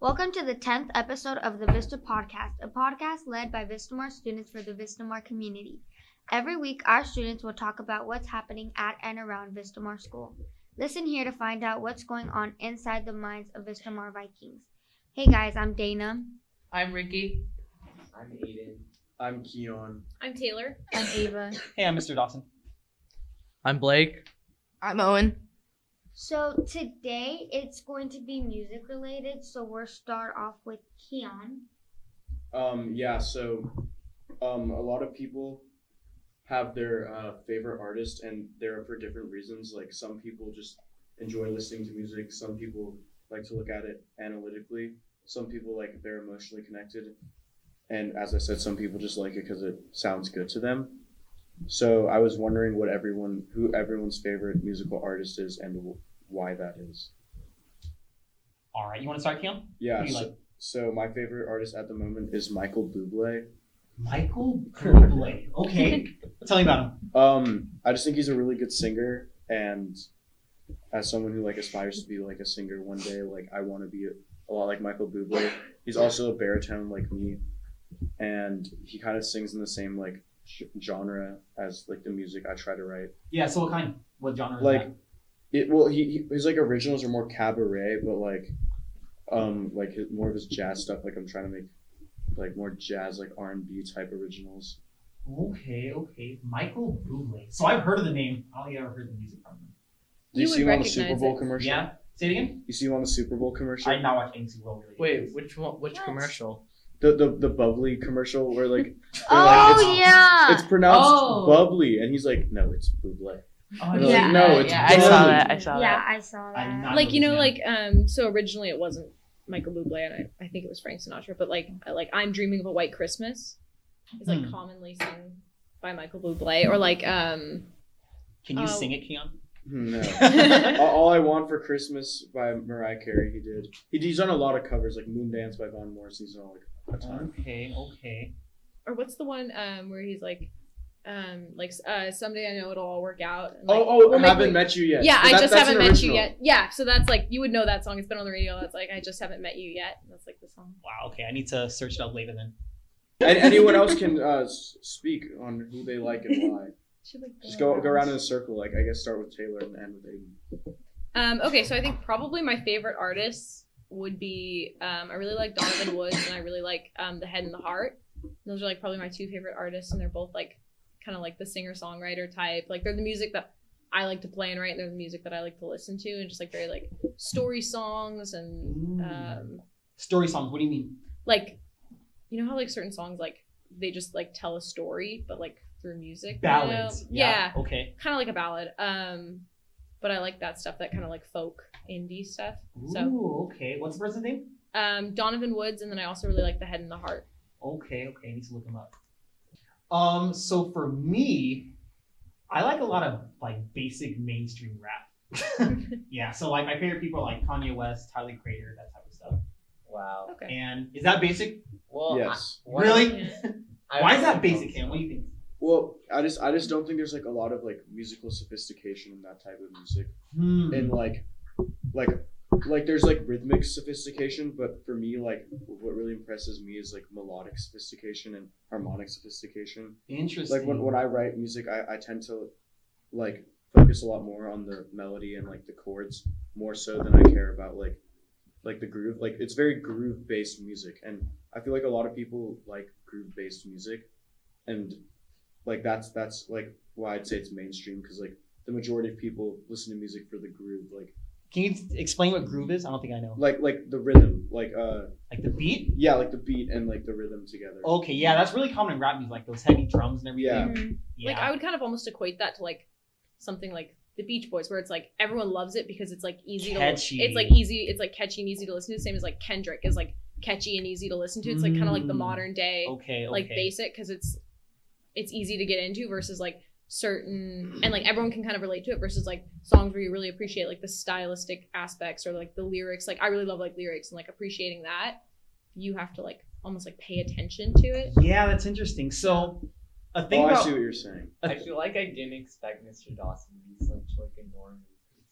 Welcome to the 10th episode of the Vista Podcast, a podcast led by Vistamar students for the Vistamar community. Every week, our students will talk about what's happening at and around Vistamar School. Listen here to find out what's going on inside the minds of Vistamar Vikings. Hey guys, I'm Dana. I'm Ricky. I'm Aiden. I'm Keon. I'm Taylor. I'm Ava. Hey, I'm Mr. Dawson. I'm Blake. I'm Owen. So today it's going to be music related, so we'll start off with Keon. Um, yeah, so um, a lot of people have their uh, favorite artist, and they're for different reasons. Like some people just enjoy listening to music. Some people like to look at it analytically. Some people like they're emotionally connected, and as I said, some people just like it because it sounds good to them. So I was wondering what everyone, who everyone's favorite musical artist is, and why that is. All right, you want to start, Keon? Yeah. Who do you So, like? so my favorite artist at the moment is Michael Bublé. Michael Bublé. Okay, tell me about him. Um, I just think he's a really good singer, and as someone who like aspires to be like a singer one day, like I want to be a, lot like Michael Bublé. He's also a baritone like me, and he kind of sings in the same like genre as like the music I try to write. Yeah. So what kind? What genre? Is Like that? It. Well, he, he his like originals are more cabaret, but like, um, like his, more of his jazz stuff. Like I'm trying to make like more jazz like R and B type originals. Okay, okay. Michael Bublé. So I've heard of the name. I don't think I've ever heard the music from him. Do you, You see him on the Super Bowl it. commercial? Yeah. Say it again. You see him on the Super Bowl commercial? I did not watch any Super Bowl. Really. Wait, which one? Which What? commercial? the the the bubbly commercial where like Oh like, it's- yeah. it's pronounced Oh. bubbly and he's like no it's buble Oh, I And didn't they're Yeah. like, no it's yeah, I saw bubbly." that. I saw yeah, that. I saw I that. not- Like you know, Yeah. like um. So originally it wasn't Michael Bublé, and I, I think it was Frank Sinatra. But like I- like I'm dreaming of a white Christmas is like Hmm. commonly sung by Michael Bublé, or like um. Can you Oh. sing it, Keon? Hmm, no all, all i want for christmas by mariah carey he did he, he's done a lot of covers like moon dance by Van Morrison he's done like a ton Okay, okay. Or what's the one um where he's like, um like uh someday I know it'll all work out. And, oh like, oh we'll i haven't we- met you yet Yeah, I That- just haven't an met you yet. Yeah, so that's like you would know that song. It's been on the radio. That's like I just haven't met you yet. That's like the song. Wow. Okay, I need to search it up later then. and anyone else can uh, speak on who they like and why Should, like, just go go around in a circle like i guess start with taylor and end with aiden Um, okay, so I think probably my favorite artists would be um, I really like Donovan Woods and I really like um, The Head and the Heart. Those are like probably my two favorite artists, and they're both like kind of like the singer songwriter type. Like they're the music that I like to play and write, and they're the music that I like to listen to, and just like very like story songs and um, Story songs. What do you mean? like you know how like certain songs like they just like tell a story, but like through music. you Ballads. know? yeah Okay. kind of like a ballad. Um, but I like that stuff, that kind of like folk indie stuff. So okay. What's the person's name? um, Donovan Woods, and then I also really like the Head and the Heart. Okay, okay, I need to look him up. Um, so for me, I like a lot of like basic mainstream rap. yeah, so like my favorite people are like Kanye West, Tyler Creator, that type of stuff. Wow. Okay. And is that basic? Well, yes I- Really? I Why is that basic, so. Cam? What do you think? well i just i just don't think there's like a lot of like musical sophistication in that type of music Hmm. and like like like there's like rhythmic sophistication but for me like what really impresses me is like melodic sophistication and harmonic sophistication Interesting. like when, when i write music I, I tend to like focus a lot more on the melody and like the chords more so than i care about like like the groove like it's very groove based music and i feel like a lot of people like groove based music and like that's that's like why i'd say it's mainstream because like the majority of people listen to music for the groove like Can you explain what groove is? I don't think I know. like like the rhythm like uh Like the beat? yeah like the beat and like the rhythm together Okay, yeah, that's really common in rap music, like those heavy drums and everything. Yeah. Mhm. Yeah. Like I would kind of almost equate that to like something like the Beach Boys, where it's like everyone loves it because it's like easy Catchy. to. It's like easy. It's like catchy and easy to listen to. Same as like Kendrick is like catchy and easy to listen to. It's like kind of like the Mm. modern day. okay, okay. like basic because it's it's easy to get into versus like certain and like mm. everyone can kind of relate to it versus like songs where you really appreciate like the stylistic aspects or like the lyrics like i really love like lyrics and like appreciating that you have to like almost like pay attention to it Yeah, that's interesting. So a thing oh i see what you're saying I feel like I didn't expect Mr. Dawson to be such like a normie.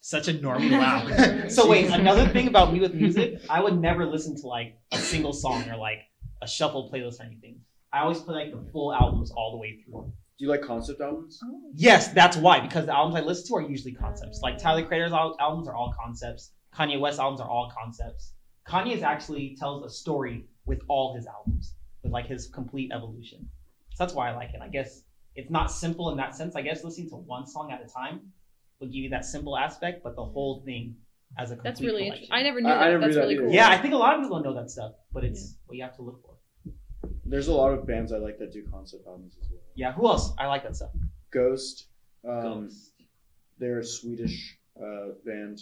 Such a normie. Wow. so wait, another thing about me with music, I would never listen to like a single song or like a shuffle playlist or anything. I always play like the full albums all the way through. Do you like concept albums? Oh. Yes, that's why because the albums I listen to are usually concepts. Like Tyler Creator's al- albums are all concepts. Kanye West albums are all concepts. Kanye's actually tells a story with all his albums, with like his complete evolution. So that's why I like it. I guess it's not simple in that sense. I guess listening to one song at a time will give you that simple aspect, but the whole thing as a complete That's really collection. interesting. I never knew I- that. I never That's knew that really either. cool. Yeah, I think a lot of people don't know that stuff, but it's what you have to look for. There's a lot of bands I like that do concept albums as well. Yeah, who else? I like that stuff. Ghost. Um, Ghost. they're a Swedish uh, band,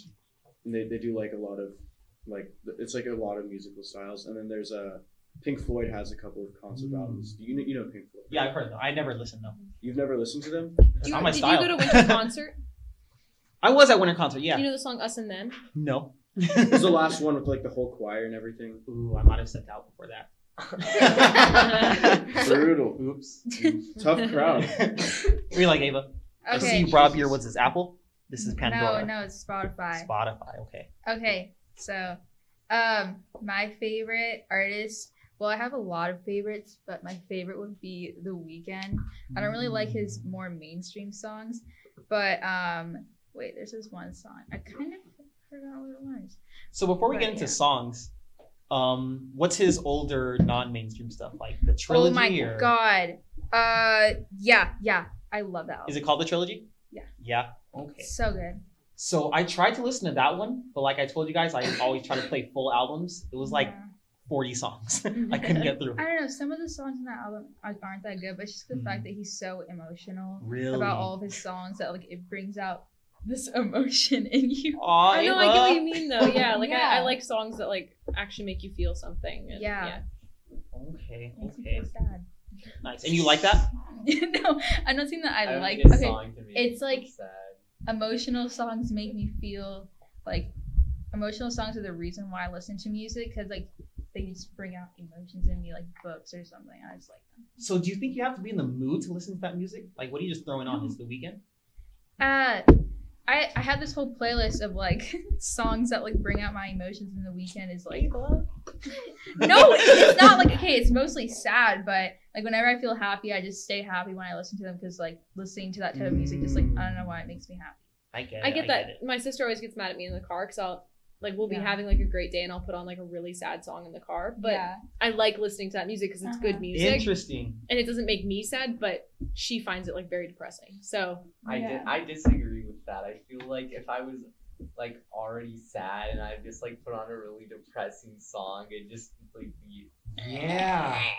and they, they do like a lot of like it's like a lot of musical styles. And then there's a Pink Floyd has a couple of concept Mm. albums. Do you know you know Pink Floyd? Yeah, I've heard them. I never listened though. You've never listened to them? That's You- not my did style. you go to Winter concert? I was at Winter Concert. Yeah. Do you know the song Us and Them"? no. It was the last one with like the whole choir and everything. Ooh, I might have stepped out before that. Brutal. Oops. Tough crowd. we like Ava. I see Okay. you brought up your what's this Apple? This is Pandora. No, no, it's Spotify. Spotify. Okay. Okay, so um my favorite artist well I have a lot of favorites, but my favorite would be The Weeknd. I don't really like his more mainstream songs, but um wait, there's this one song. I kind of forgot what it was. So before we But, get into yeah. songs, um, what's his older non-mainstream stuff like the trilogy? oh my or god. Uh yeah, yeah. I love that. is it called the trilogy? Yeah. Yeah. Okay. So good. So I tried to listen to that one, but like I told you guys, I always try to play full albums. It was like Yeah. 40 songs. I couldn't get through. I don't know. Some of the songs in that album aren't that good, but it's just the Mhm. fact that he's so emotional Really? about all of his songs that like it brings out this emotion in you. Aw, I know, I get what you mean though. Yeah, like I, I like songs that like actually make you feel something. And, Yeah. Okay. Okay. sad. Nice. And you like that? no, I'm not saying that I, don't like. Okay, song can it's like- sad. emotional songs make me feel like emotional songs are the reason why I listen to music because like they just bring out emotions in me like books or something. I just like them. So do you think you have to be in the mood to listen to that music? Like, what are you just throwing on? Is The Weeknd? Uh, I I have this whole playlist of like songs that like bring out my emotions in the weekend. Is like no, it's not like okay. It's mostly sad, but like whenever I feel happy, I just stay happy when I listen to them because like listening to that type of music just like I don't know why it makes me happy. I get. I it, get that. it. My sister always gets mad at me in the car because I'll like we'll be Yeah. having like a great day and I'll put on like a really sad song in the car. But yeah, I like listening to that music because it's good Uh-huh. music Interesting. and it doesn't make me sad, but she finds it like very depressing. So I, Yeah. di- I disagree with that. I feel like if I was like already sad and I just like put on a really depressing song, it just completely Yeah.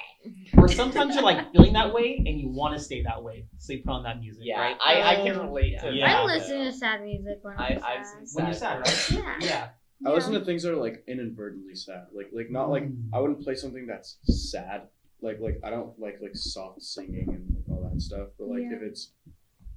Or sometimes you're like feeling that way and you want to stay that way, so you put on that music, yeah. right? I, I can Oh, relate to yeah. that. I listen to sad music when I I'm I've sad. When you're sad, right? Yeah. Yeah. I listen to things that are like inadvertently sad. Like like not like mm. I wouldn't play something that's sad. Like like I don't like like soft singing and like, all that stuff. But like Yeah. if it's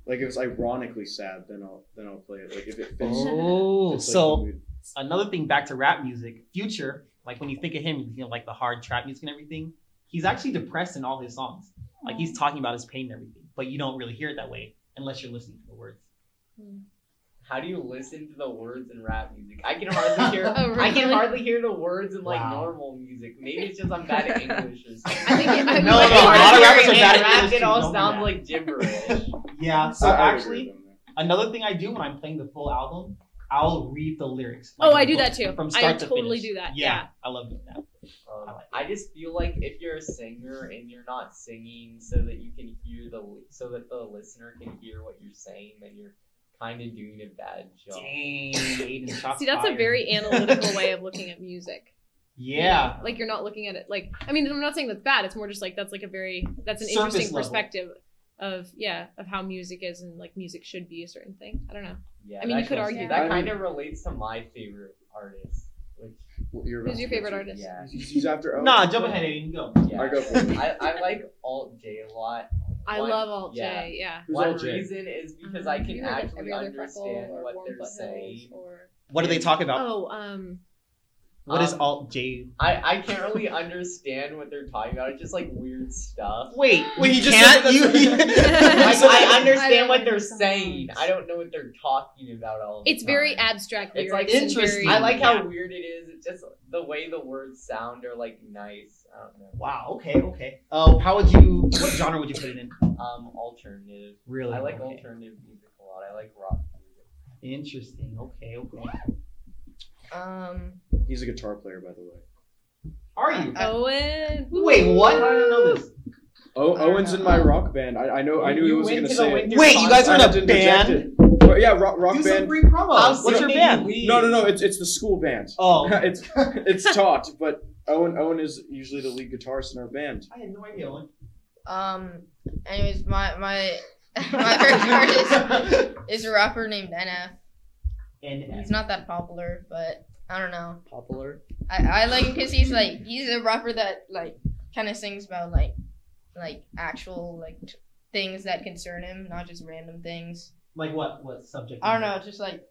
like if it's ironically sad, then I'll then I'll play it. Like if it fits. Oh, fits, like, so another thing back to rap music, Future. Like when you think of him, you know, like the hard trap music and everything. He's actually depressed in all his songs. Like he's oh. talking about his pain and everything, but you don't really hear it that way unless you're listening to the words. Hmm. How do you listen to the words in rap music? I can hardly hear. Oh, I can hardly hear the words in like Wow. normal music. Maybe it's just I'm bad at English or something. I think it- I No, like no, a lot of rappers are bad at rap, English It all sounds that. like gibberish. Yeah. So I- I actually, with them there. another thing I do when I'm playing the full album, I'll read the lyrics. Oh, I do that too. From I start to totally finish. do that, Yeah, yeah. I love doing that. Um, I just feel like if you're a singer and you're not singing so that you can hear the so that the listener can hear what you're saying, then you're kind of doing a bad job. Dang, see that's a very analytical way of looking at music. yeah. Like you're not looking at it like I mean I'm not saying that's bad. It's more just like that's like a very that's an Surface interesting level. perspective of yeah of how music is and like music should be a certain thing. I don't know. Yeah, I mean, you could argue that that. kind of relates to my favorite artist. Which Well, you're Who's your favorite answer. artist? yeah, He's, he's after. Oh, Nah, jump ahead, Aiden. Go. yeah. I go for. I, I like Alt J a lot. I One- love Alt yeah. J. Yeah. Who's One reason is because I can You know, like actually other freckle understand or what they're saying. Or What do they talk about? oh um What is Um, alt J? I, I can't really understand what they're talking about. It's just like weird stuff. Wait, Wait, you he just can't. You, you- I, So- I I understand don't what they're understand. saying. I don't know what they're talking about all the It's very abstract It's like interesting. very- I like Yeah. how weird it is. It's just the way the words sound are like nice. I don't know. wow. Okay. Okay. Oh, how would you? What genre would you put it in? Um, alternative. Really? I like okay. alternative music a lot. I like rock music. Interesting. Okay. Okay. Um, He's a guitar player, by the way. Are you? Owen. Wait, what? I didn't know this. Oh, I don't Owen's in my rock band. I, I know. I knew he wasn't gonna say it. Wait, you guys are in I a had band? But yeah, rock, rock Do some band. free promo. What's soon your band? No, no, no. It's it's the school band. Oh, it's it's taught, but Owen Owen is usually the lead guitarist in our band. I had no idea. Owen. um. Anyways, my my my favorite artist is a rapper named NF. And He's not that popular, but I don't know. Popular. I, I like him because he's like he's a rapper that like kind of sings about like like actual like t- things that concern him, not just random things. like what? What subject? I don't know, just like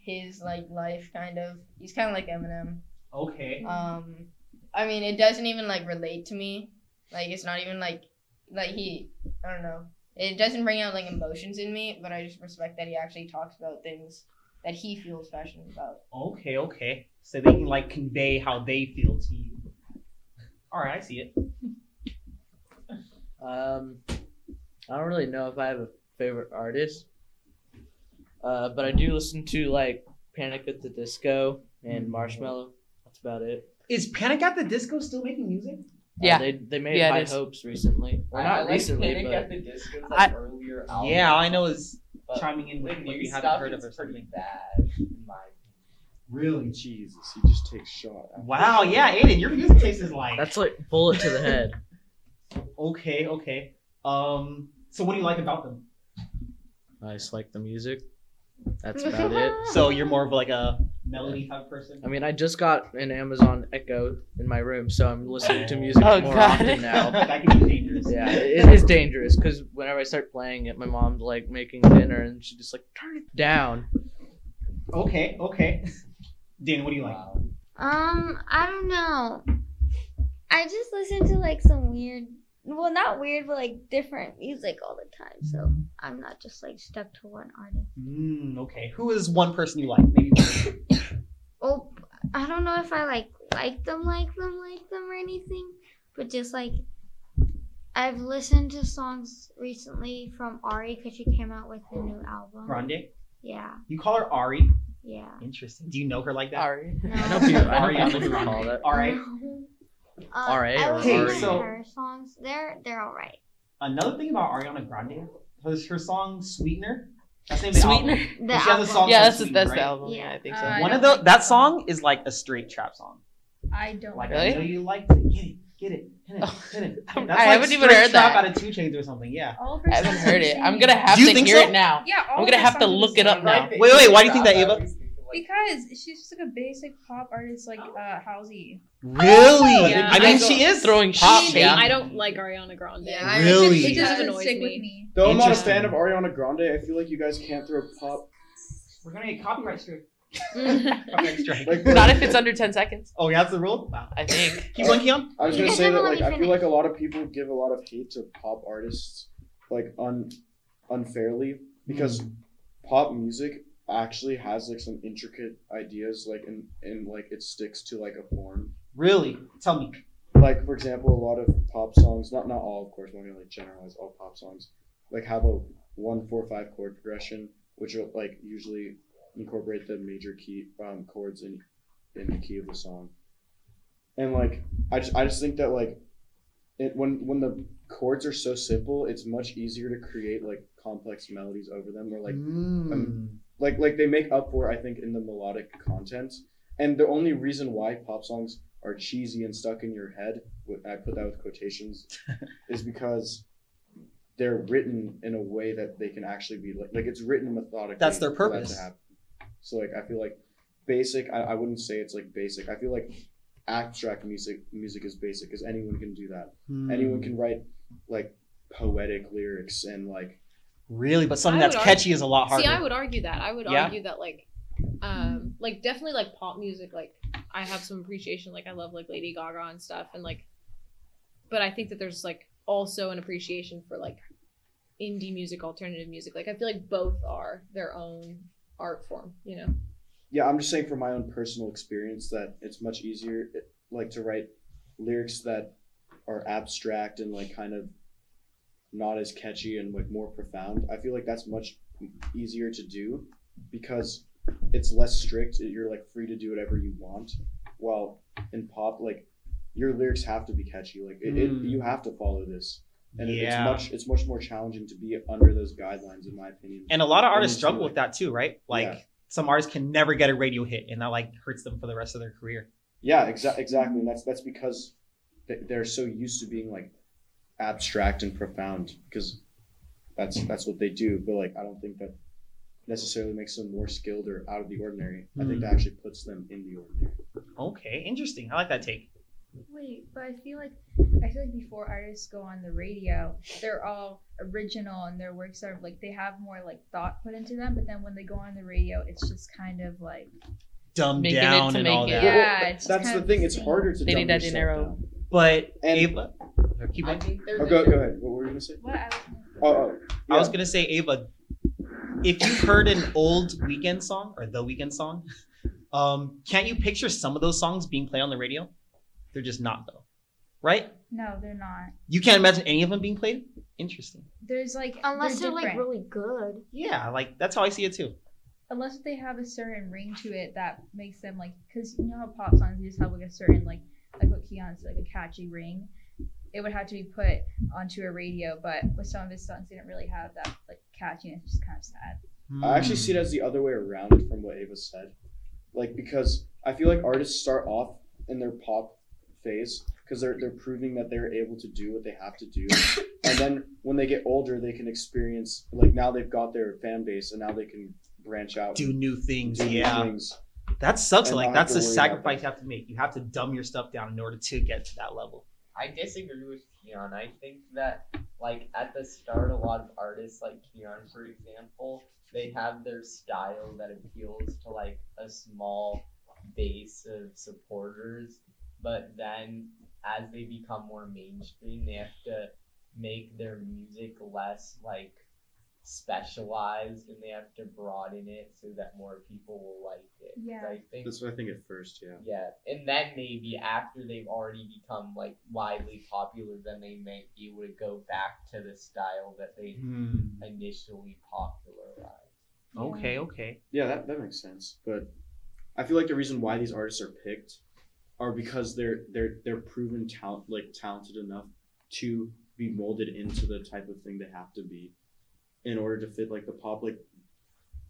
his like life kind of. He's kind of like Eminem. Okay. Um, I mean, it doesn't even like relate to me. Like it's not even like like he. I don't know. It doesn't bring out like emotions in me, but I just respect that he actually talks about things that he feels passionate about. Okay. Okay. So they can like convey how they feel to you. All right, I see it. Um, I don't really know if I have a favorite artist. Uh, but I do listen to like Panic at the Disco and Marshmello. That's about it. Is Panic at the Disco still making music? Uh, Yeah. they they made Yeah, it High. Hopes recently. Or not I like recently, Panic but at the Disco's like I- earlier album. Yeah, all I know is but chiming in with what new we haven't stuff heard of is or pretty something. bad. In my Really? Jesus, he just takes shot. after Wow. Yeah, Aiden, your music taste is like. that's like bullet to the head. Okay. Okay. Um. So what do you like about them? I just like the music. That's about it. So you're more of like a melody type person. I mean, I just got an Amazon Echo in my room, so I'm listening to music Oh, more God. often now. that can be dangerous. Yeah, it it is dangerous because whenever I start playing it, my mom's like making dinner and she just like turn it down. Okay. Okay. Dan, what do you like? Um, I don't know. I just listen to like some weird, well, not weird, but like different music all the time. So I'm not just like stuck to one artist. Mm, okay. Who is one person you like? Maybe. One. Well, I don't know if I like like them, like them, like them, or anything, but just like I've listened to songs recently from Ari because she came out with a new album. Grande. Yeah, You call her Ari. yeah. Interesting. Do you know her like that? Ari. No. I know people. I know Ariana people who Grande. call that. All right. No. Um, R.A. I or listen Ari? to So- her songs. They're they're all right. Another thing about Ariana Grande was her song "Sweetener." That's the name of the Sweetener? album. The she has a song Yeah, that's Sweetener, that's right? the album. Yeah. Yeah, I think Uh, so. I One of the that song is like a straight trap song. I don't. Like Really? I know you like to get it, get it, hit it, hit it. I That's like haven't even heard that. out of 2 Chainz or something. Yeah. All I haven't heard it. I'm gonna have Do you to think hear so? it now. Yeah, all I'm gonna have to songs are the look it up now. Wait, wait, wait, why do you think that, I Ava? Always think of, like, Because she's just like a basic pop artist, like uh, Halsey. Really? Yeah, I mean, I she is throwing pop. shit. She- Yeah. I don't like Ariana Grande. Yeah, Really? it just, it just doesn't annoys stick me. with me. Though I'm not a fan of Ariana Grande, I feel like you guys can't throw pop. We're gonna get copyright strike. Mm. Copyright strike. Like, Not if it's under 10 seconds. Oh, yeah, that's the rule. Wow. I think. Keep going, Keon. I was gonna say that like I feel like a lot of people give a lot of hate to pop artists like un unfairly because pop music actually has like some intricate ideas like and and like it sticks to like a form. Really? Tell me. Like for example, a lot of pop songs, not not all of course, not gonna like generalize all pop songs, like have a one four five chord progression, which will like usually incorporate the major key um, chords in in the key of the song. And like I just I just think that like it when when the chords are so simple, it's much easier to create like complex melodies over them or like Mm. Like like they make up for I think in the melodic content. And the only reason why pop songs are cheesy and stuck in your head, I put that with quotations, is because they're written in a way that they can actually be like like it's written methodically. That's their that purpose. So like I feel like basic. I, I wouldn't say it's like basic. I feel like abstract music music is basic because anyone can do that. Hmm. Anyone can write like poetic lyrics and like Really, but something that's would catchy is a lot harder. See, I would argue that. I would Yeah? argue that like, um, like definitely like pop music. Like, I have some appreciation. Like I love like Lady Gaga and stuff, and like, but I think that there's like also an appreciation for like indie music, alternative music. Like I feel like both are their own art form. You know. Yeah, I'm just saying from my own personal experience that it's much easier, like to write lyrics that are abstract and like kind of not as catchy and like more profound. I feel like that's much easier to do because it's less strict. You're like free to do whatever you want. While in pop, like your lyrics have to be catchy. Like it, it Mm. you have to follow this, and Yeah. it's much it's much more challenging to be under those guidelines, in my opinion. And a lot of artists struggle like- with that too, right? Like Yeah. some artists can never get a radio hit, and that like hurts them for the rest of their career. Yeah, exa- exactly. And that's that's because they're so used to being like abstract and profound because that's that's what they do. But like, I don't think that necessarily makes them more skilled or out of the ordinary. I think that Hmm. actually puts them in the ordinary. Okay, interesting. I like that take. Wait, but I feel like I feel like before artists go on the radio, they're all original and their works are like they have more like thought put into them. But then when they go on the radio, it's just kind of like Dumbed Making it down to and make all it. that. Yeah, Well, it's that's the thing. It's harder to They dumb need that yourself dinero. down. But And- Ava, keep I going. think there's Oh, a go go ahead. What were you gonna say? What I was Oh, oh I was yeah. gonna say Ava. If you've heard an old Weeknd song or the Weeknd song, um, can't you picture some of those songs being played on the radio? They're just not though, right? no, they're not. You can't imagine any of them being played. Interesting. There's like Unless they're they're like different. really good. Yeah, like that's how I see it too. unless they have a certain ring to it that makes them like because you know how pop songs just have like a certain like like what Keon said like a catchy ring it would have to be put onto a radio but with some of his songs they didn't really have that like catchiness which is kind of sad I actually see it as the other way around from what Ava said. Like because I feel like artists start off in their pop phase because they're they're proving that they're able to do what they have to do. and then when they get older they can experience like now they've got their fan base and now they can branch out do new things. do new yeah, things. that sucks. And Like that's to the sacrifice you have to make. You have to dumb your stuff down in order to get to that level. I disagree with Keon. I think that like at the start, a lot of artists like Keon, for example, they have their style that appeals to like a small base of supporters. But then, as they become more mainstream, they have to make their music less like specialized, and they have to broaden it so that more people will like it. Yeah. I think That's what I think at first, yeah. yeah, and then maybe after they've already become like widely popular, then they may be able to go back to the style that they hmm. initially popularized. Okay, okay. Yeah, that, that makes sense. But I feel like the reason why these artists are picked are because they're they're they're proven talent like talented enough to be molded into the type of thing they have to be in order to fit like the pop like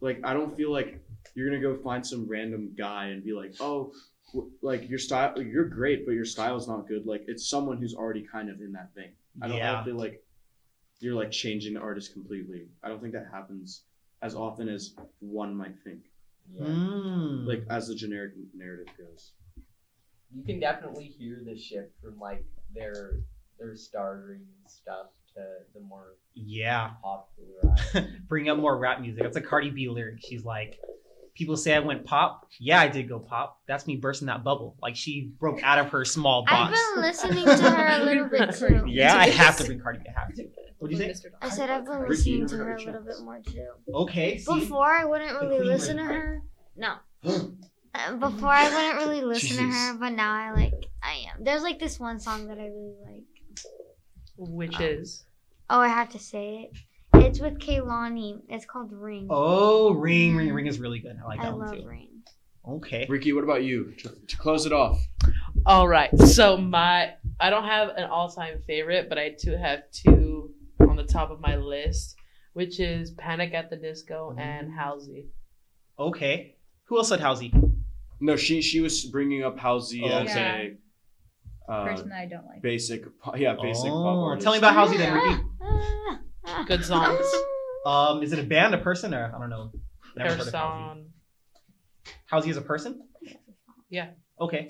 like I don't feel like you're gonna go find some random guy and be like, oh, w- like your style, you're great, but your style is not good. Like it's someone who's already kind of in that vein. I don't, I Yeah. don't feel like you're like changing the artist completely. I don't think that happens as often as one might think. Yeah. Mm. Like as the generic narrative goes. You can definitely hear the shift from like their their startering stuff to the more yeah. popularized. Bring up more rap music. That's a Cardi B lyric. She's like, people say I went pop. Yeah, I did go pop. That's me bursting that bubble. Like she broke out of her small box. I've been listening to her a little bit too. Yeah, I have to bring Cardi B. I have to. What do you think? Mr. I said I've been listening to her a little bit more too. Okay. See? Before I wouldn't really listen to her. No. Uh, Before I wouldn't really listen to her, but now I like I am. There's like this one song that I really like. Which Oh. is Oh, I have to say it. It's with Kehlani. It's called Ring. Oh, Ring, Ring, Ring is mm-hmm. really good. I like I that one love too. Ring. Okay. Ricky, what about you? To, to close it off. all right. So my I don't have an all-time favorite, but I do have two on the top of my list, which is Panic at the Disco and mm-hmm. Halsey. Okay. Who else said Halsey? No, she she was bringing up Halsey Oh, as okay. a person that I don't like. basic, yeah, basic pop Oh, artist. tell me about Halsey then, Ricky. Good songs. Um, is it a band, a person, or I don't know? Never Her heard of Halsey. song. Halsey is a person? Yeah. Okay.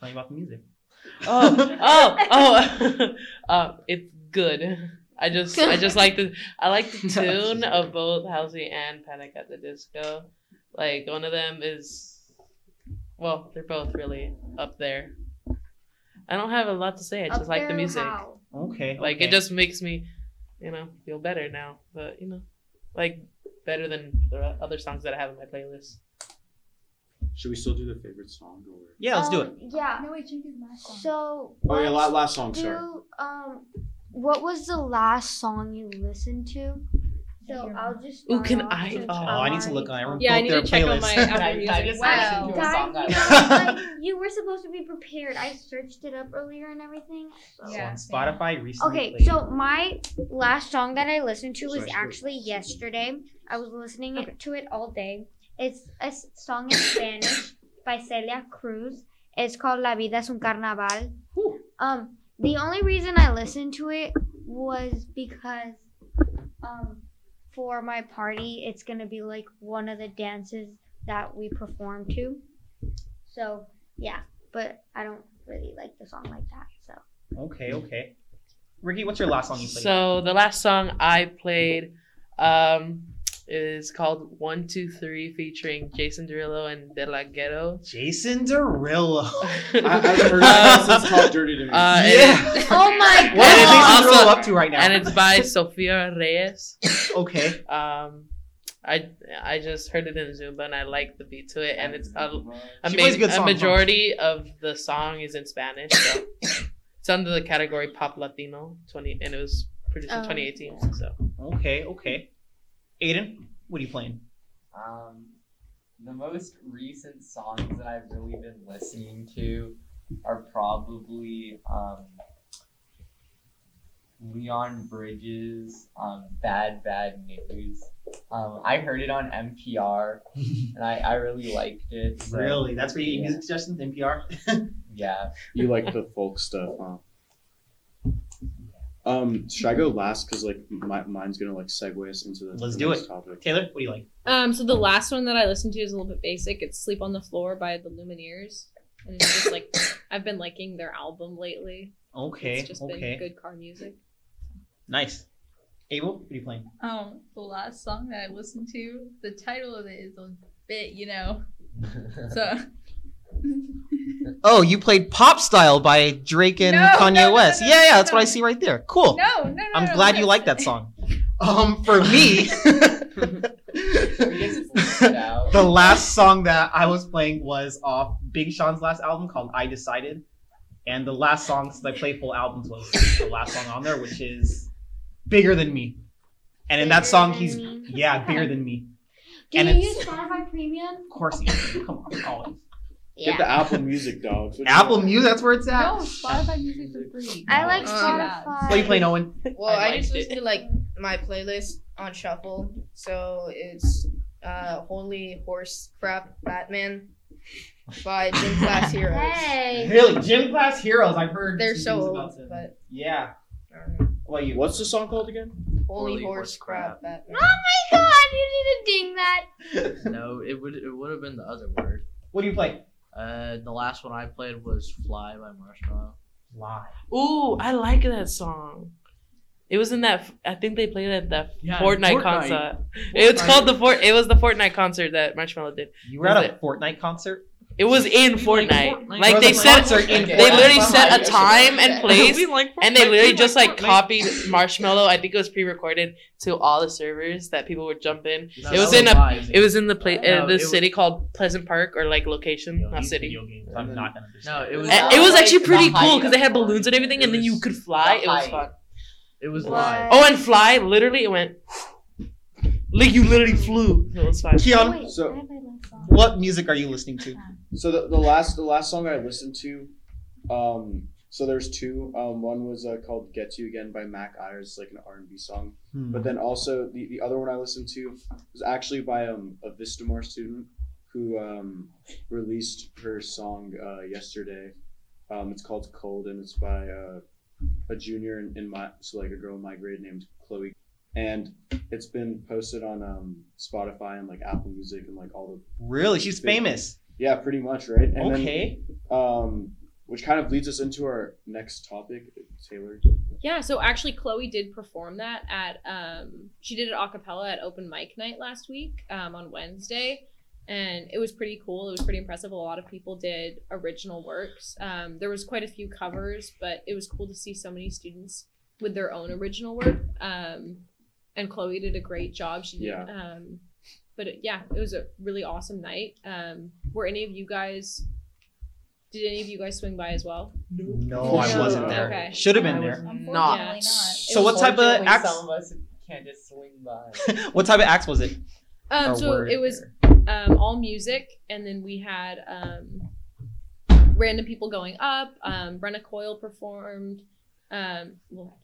Tell me about the music. Oh, oh, oh. uh, it's good. I just, I just like the, I like the tune of both Halsey and Panic at the Disco. Like one of them is well, they're both really up there. I don't have a lot to say. I just Up like the music. how? Okay. Like okay. it just makes me, you know, feel better now. But you know, like better than the other songs that I have in my playlist. Should we still do the favorite song or? Yeah, let's do Um, it. Yeah. No, wait, drink his last song. So. Oh yeah, la- let's last song. Sorry. do um what was the last song you listened to? So I'll just Ooh, can I- oh, I need to look on everyone. Yeah, I need their to check on my. Apple Can I- I Music. Wow. listen to a Guys, song I you, know, like, you were supposed to be prepared. I searched it up earlier and everything. So. So Yeah, on. Spotify recently. Okay, played- so my last song that I listened to was Sorry. actually yesterday. I was listening it to it all day. It's a s- song in Spanish by Celia Cruz. It's called La Vida es un Carnaval. Um, the only reason I listened to it was because um, for my party, it's gonna be like one of the dances that we perform to. So yeah, but I don't really like the song like that. So. Okay, okay. Ricky, what's your last song you played? So the last song I played um, is called One Two Three, featuring Jason Derulo and De La Ghetto. Jason Derulo. I, I've heard that since Talk Dirty to me. Uh, yeah. it- Oh my What is god! Jason Also- Derulo up to right now? and it's by Sofia Reyes. okay. Um, I I just heard it in Zumba and I like the beat to it, and it's a, a, ma- plays good a songs, huh? majority of the song is in Spanish. So it's under the category pop Latino twenty, and it was produced in Oh. 2018. So Okay, okay. Aiden, what are you playing? Um, the most recent songs that I've really been listening to are probably um, Leon Bridges, um, Bad Bad News. Um, I heard it on NPR and I, I really liked it. so, really? That's where you get yeah. music suggestions? NPR? Yeah. You like the folk stuff, huh? Um, should I go last? Cause like my, mine's gonna like segue us into the Let's the do next it. Topic. Taylor, what do you like? Um, so the last one that I listened to is a little bit basic. It's "Sleep on the Floor" by the Lumineers, and it's just like I've been liking their album lately. Okay, it's just okay. been good car music. Nice. Abel, what are you playing? Um, the last song that I listened to, the title of it is a bit, you know. So. Oh, you played Pop Style by Drake and No, Kanye no, no, West. no, yeah, yeah, no, that's what I see right there. Cool. No, no, no. I'm no, glad you like that song. Um, for me, the last song that I was playing was off Big Sean's last album called I Decided. And the last song since I played full albums was the last song on there, which is Bigger Than Me. And in that song, he's, Me. yeah, Bigger Than Me. Can and you it's- use Spotify Premium? Of course he is. Come on, always. Get the Apple Music, dog. What Apple? Music, that's where it's at. No, Spotify music for free. I like Spotify. What are you playing, Owen? Well, I I, just liked it. listen to like my playlist on shuffle, so it's uh Holy Horse Crap Batman by Gym Class Heroes. Hey. Really? Gym Class Heroes. I've heard They're so old, about them. but Yeah. I. What about you? What's the song called again? Holy, Holy Horse, Horse Crap Crap. Batman. Oh my god, you need to ding that. No, it would it would have been the other word. What do you play? Uh, the last one I played was "Fly" by Marshmello. Live. Ooh, I like that song. It was in that. I think they played it at that Yeah, Fortnite, Fortnite. concert. It's Fortnite. called the Fort. It was the Fortnite concert that Marshmello did. You were at Was a Fortnite concert? It was in We like Fortnite. Fortnite. Like they was said, concert in they literally set a time and place, like and they Fortnite. literally We just like like copied Marshmello. I think it was pre-recorded to all the servers that people would jump in. No, It was that in a- live. It was in the place, No, uh, the it was- city called Pleasant Park or like location, Yo, not city. I'm not gonna No, it was. Uh, it was actually pretty cool because they had balloons and everything, and then you could fly. It was fun. It was What? live. Oh, and fly! Literally, it went. Like you literally flew. It was fun. Keon, So- I have my last song. what music are you listening to? So the, the last the last song I listened to, um, so there's two. Um, one was uh, called "Get You Again" by Mac Ayres, it's like an R and B song. Hmm. But then also the, the other one I listened to was actually by um, a Vistamar student who um, released her song uh, yesterday. Um, it's called "Cold" and it's by uh, a junior in, in my so like a girl in my grade named Chloe. And it's been posted on um, Spotify and like Apple Music and like all the Really? She's famous. Yeah, pretty much right. And okay. then um, which kind of leads us into our next topic, Taylor. Yeah, so actually Chloe did perform that at um she did it a cappella at open mic night last week, um, on Wednesday. and it was pretty cool. It was pretty impressive. A lot of people did original works. Um, there was quite a few covers, but it was cool to see so many students with their own original work. Um, and Chloe did a great job. She did. Yeah. Um, but it, yeah, it was a really awesome night. Um, were any of you guys? Did any of you guys swing by as well? No, I wasn't there. Okay. Should have been there. was Unfortunately not. not. So what type of Fortunately, acts? Some of us can't just swing by. what type of acts was it? Um, so it was um, all music, and then we had um, random people going up. Um, Brenna Coyle performed. Um, well,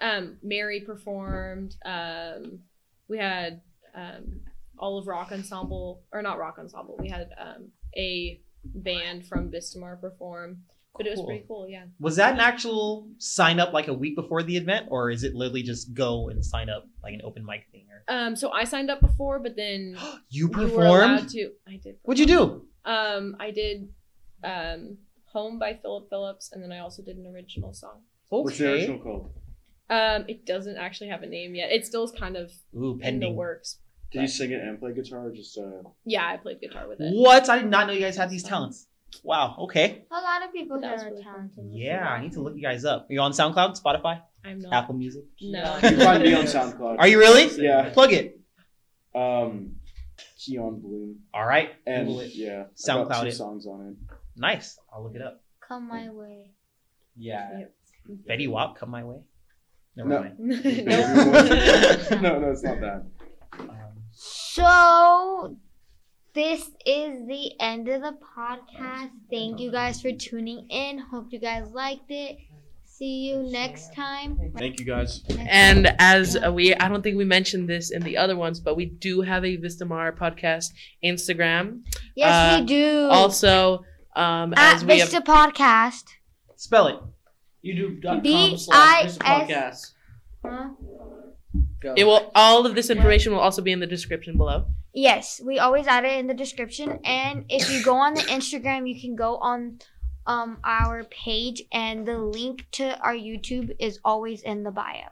um, Mary performed. Um, we had um, all of rock ensemble, or not rock ensemble. We had um, a band from Vistamar perform, but it was pretty cool. Yeah. Was that an actual sign up like a week before the event, or is it literally just go and sign up like an open mic thing? Or Um, so I signed up before, but then you you were performed? to. I did. What'd you do? Um, I did um, "Home" by Philip Phillips, and then I also did an original song. What's the original called? Um, it doesn't actually have a name yet. It still is kind of Ooh, in the pending. works. Did you sing it and play guitar or just uh Yeah, I played guitar with it. What? I did not know you guys had these talents. Wow. Okay. A lot of people That here are really fun. talented. Yeah, I need to look you guys up. Are you on SoundCloud, Spotify, I'm not. Apple Music? No. You can find me on SoundCloud. Are you really? Yeah. Plug it. Um Keon Bloom. All right. And Google it. yeah. I've SoundCloud two it. songs on it. Nice. I'll look it up. Come my way. Yeah. Fetty Wap, come my way. Never No. mind. Nope. no, no, it's not that. So this is the end of the podcast. Thank you guys for tuning in. Hope you guys liked it. See you next time. Thank you guys. And as uh, we, I don't think we mentioned this in the other ones, but we do have a Vistamar podcast Instagram. Yes, uh, we do. Also, um, at as we have, Vista Podcast. spell it. YouTube.com B slash I Vista S- podcast. Huh? Go. it will all of this information will also be in the description below. Yes, we always add it in the description. And if you go on the Instagram, you can go on um our page, and the link to our YouTube is always in the bio.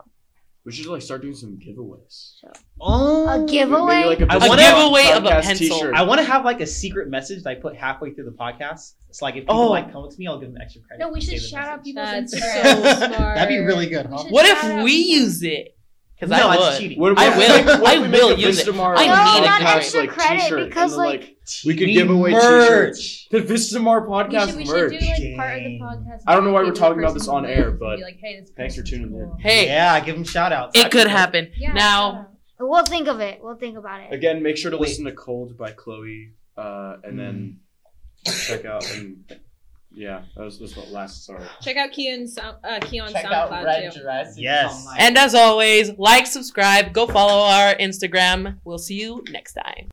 We should like start doing some giveaways. Oh, A giveaway. Maybe, like, I Vistamar wanna- giveaway of a pencil. t-shirt. I want to have like a secret message that I put halfway through the podcast. It's like if people Oh. like come up to me, I'll give them extra credit. No, we should shout out message. people's That's Instagrams. so smart. That'd be really good, huh? What if we people. use it? Because No, I that's would. cheating. What, I what- will. what if I we make will use it. Vistamar, I like, need not podcast, extra like, credit, t-shirt, because, and then, like, we could give away merch. t-shirts. The Vistamar We podcast should, we should merch. do like part of the podcast. I don't know why we're talking about this on air, but like, hey, this thanks for person's tuning in. Hey, Yeah, give them shout outs. it could happen. Yeah, now. We'll think of it. We'll think about it. Again, make sure to Wait. listen to Cold by Chloe, uh, and then check out and yeah, that was, that's what last. Sorry. Check out Keon sound, uh, Keon Check out SoundCloud Red too. Jurassic. Yes. Online. and as always, like, subscribe, go follow our Instagram. We'll see you next time.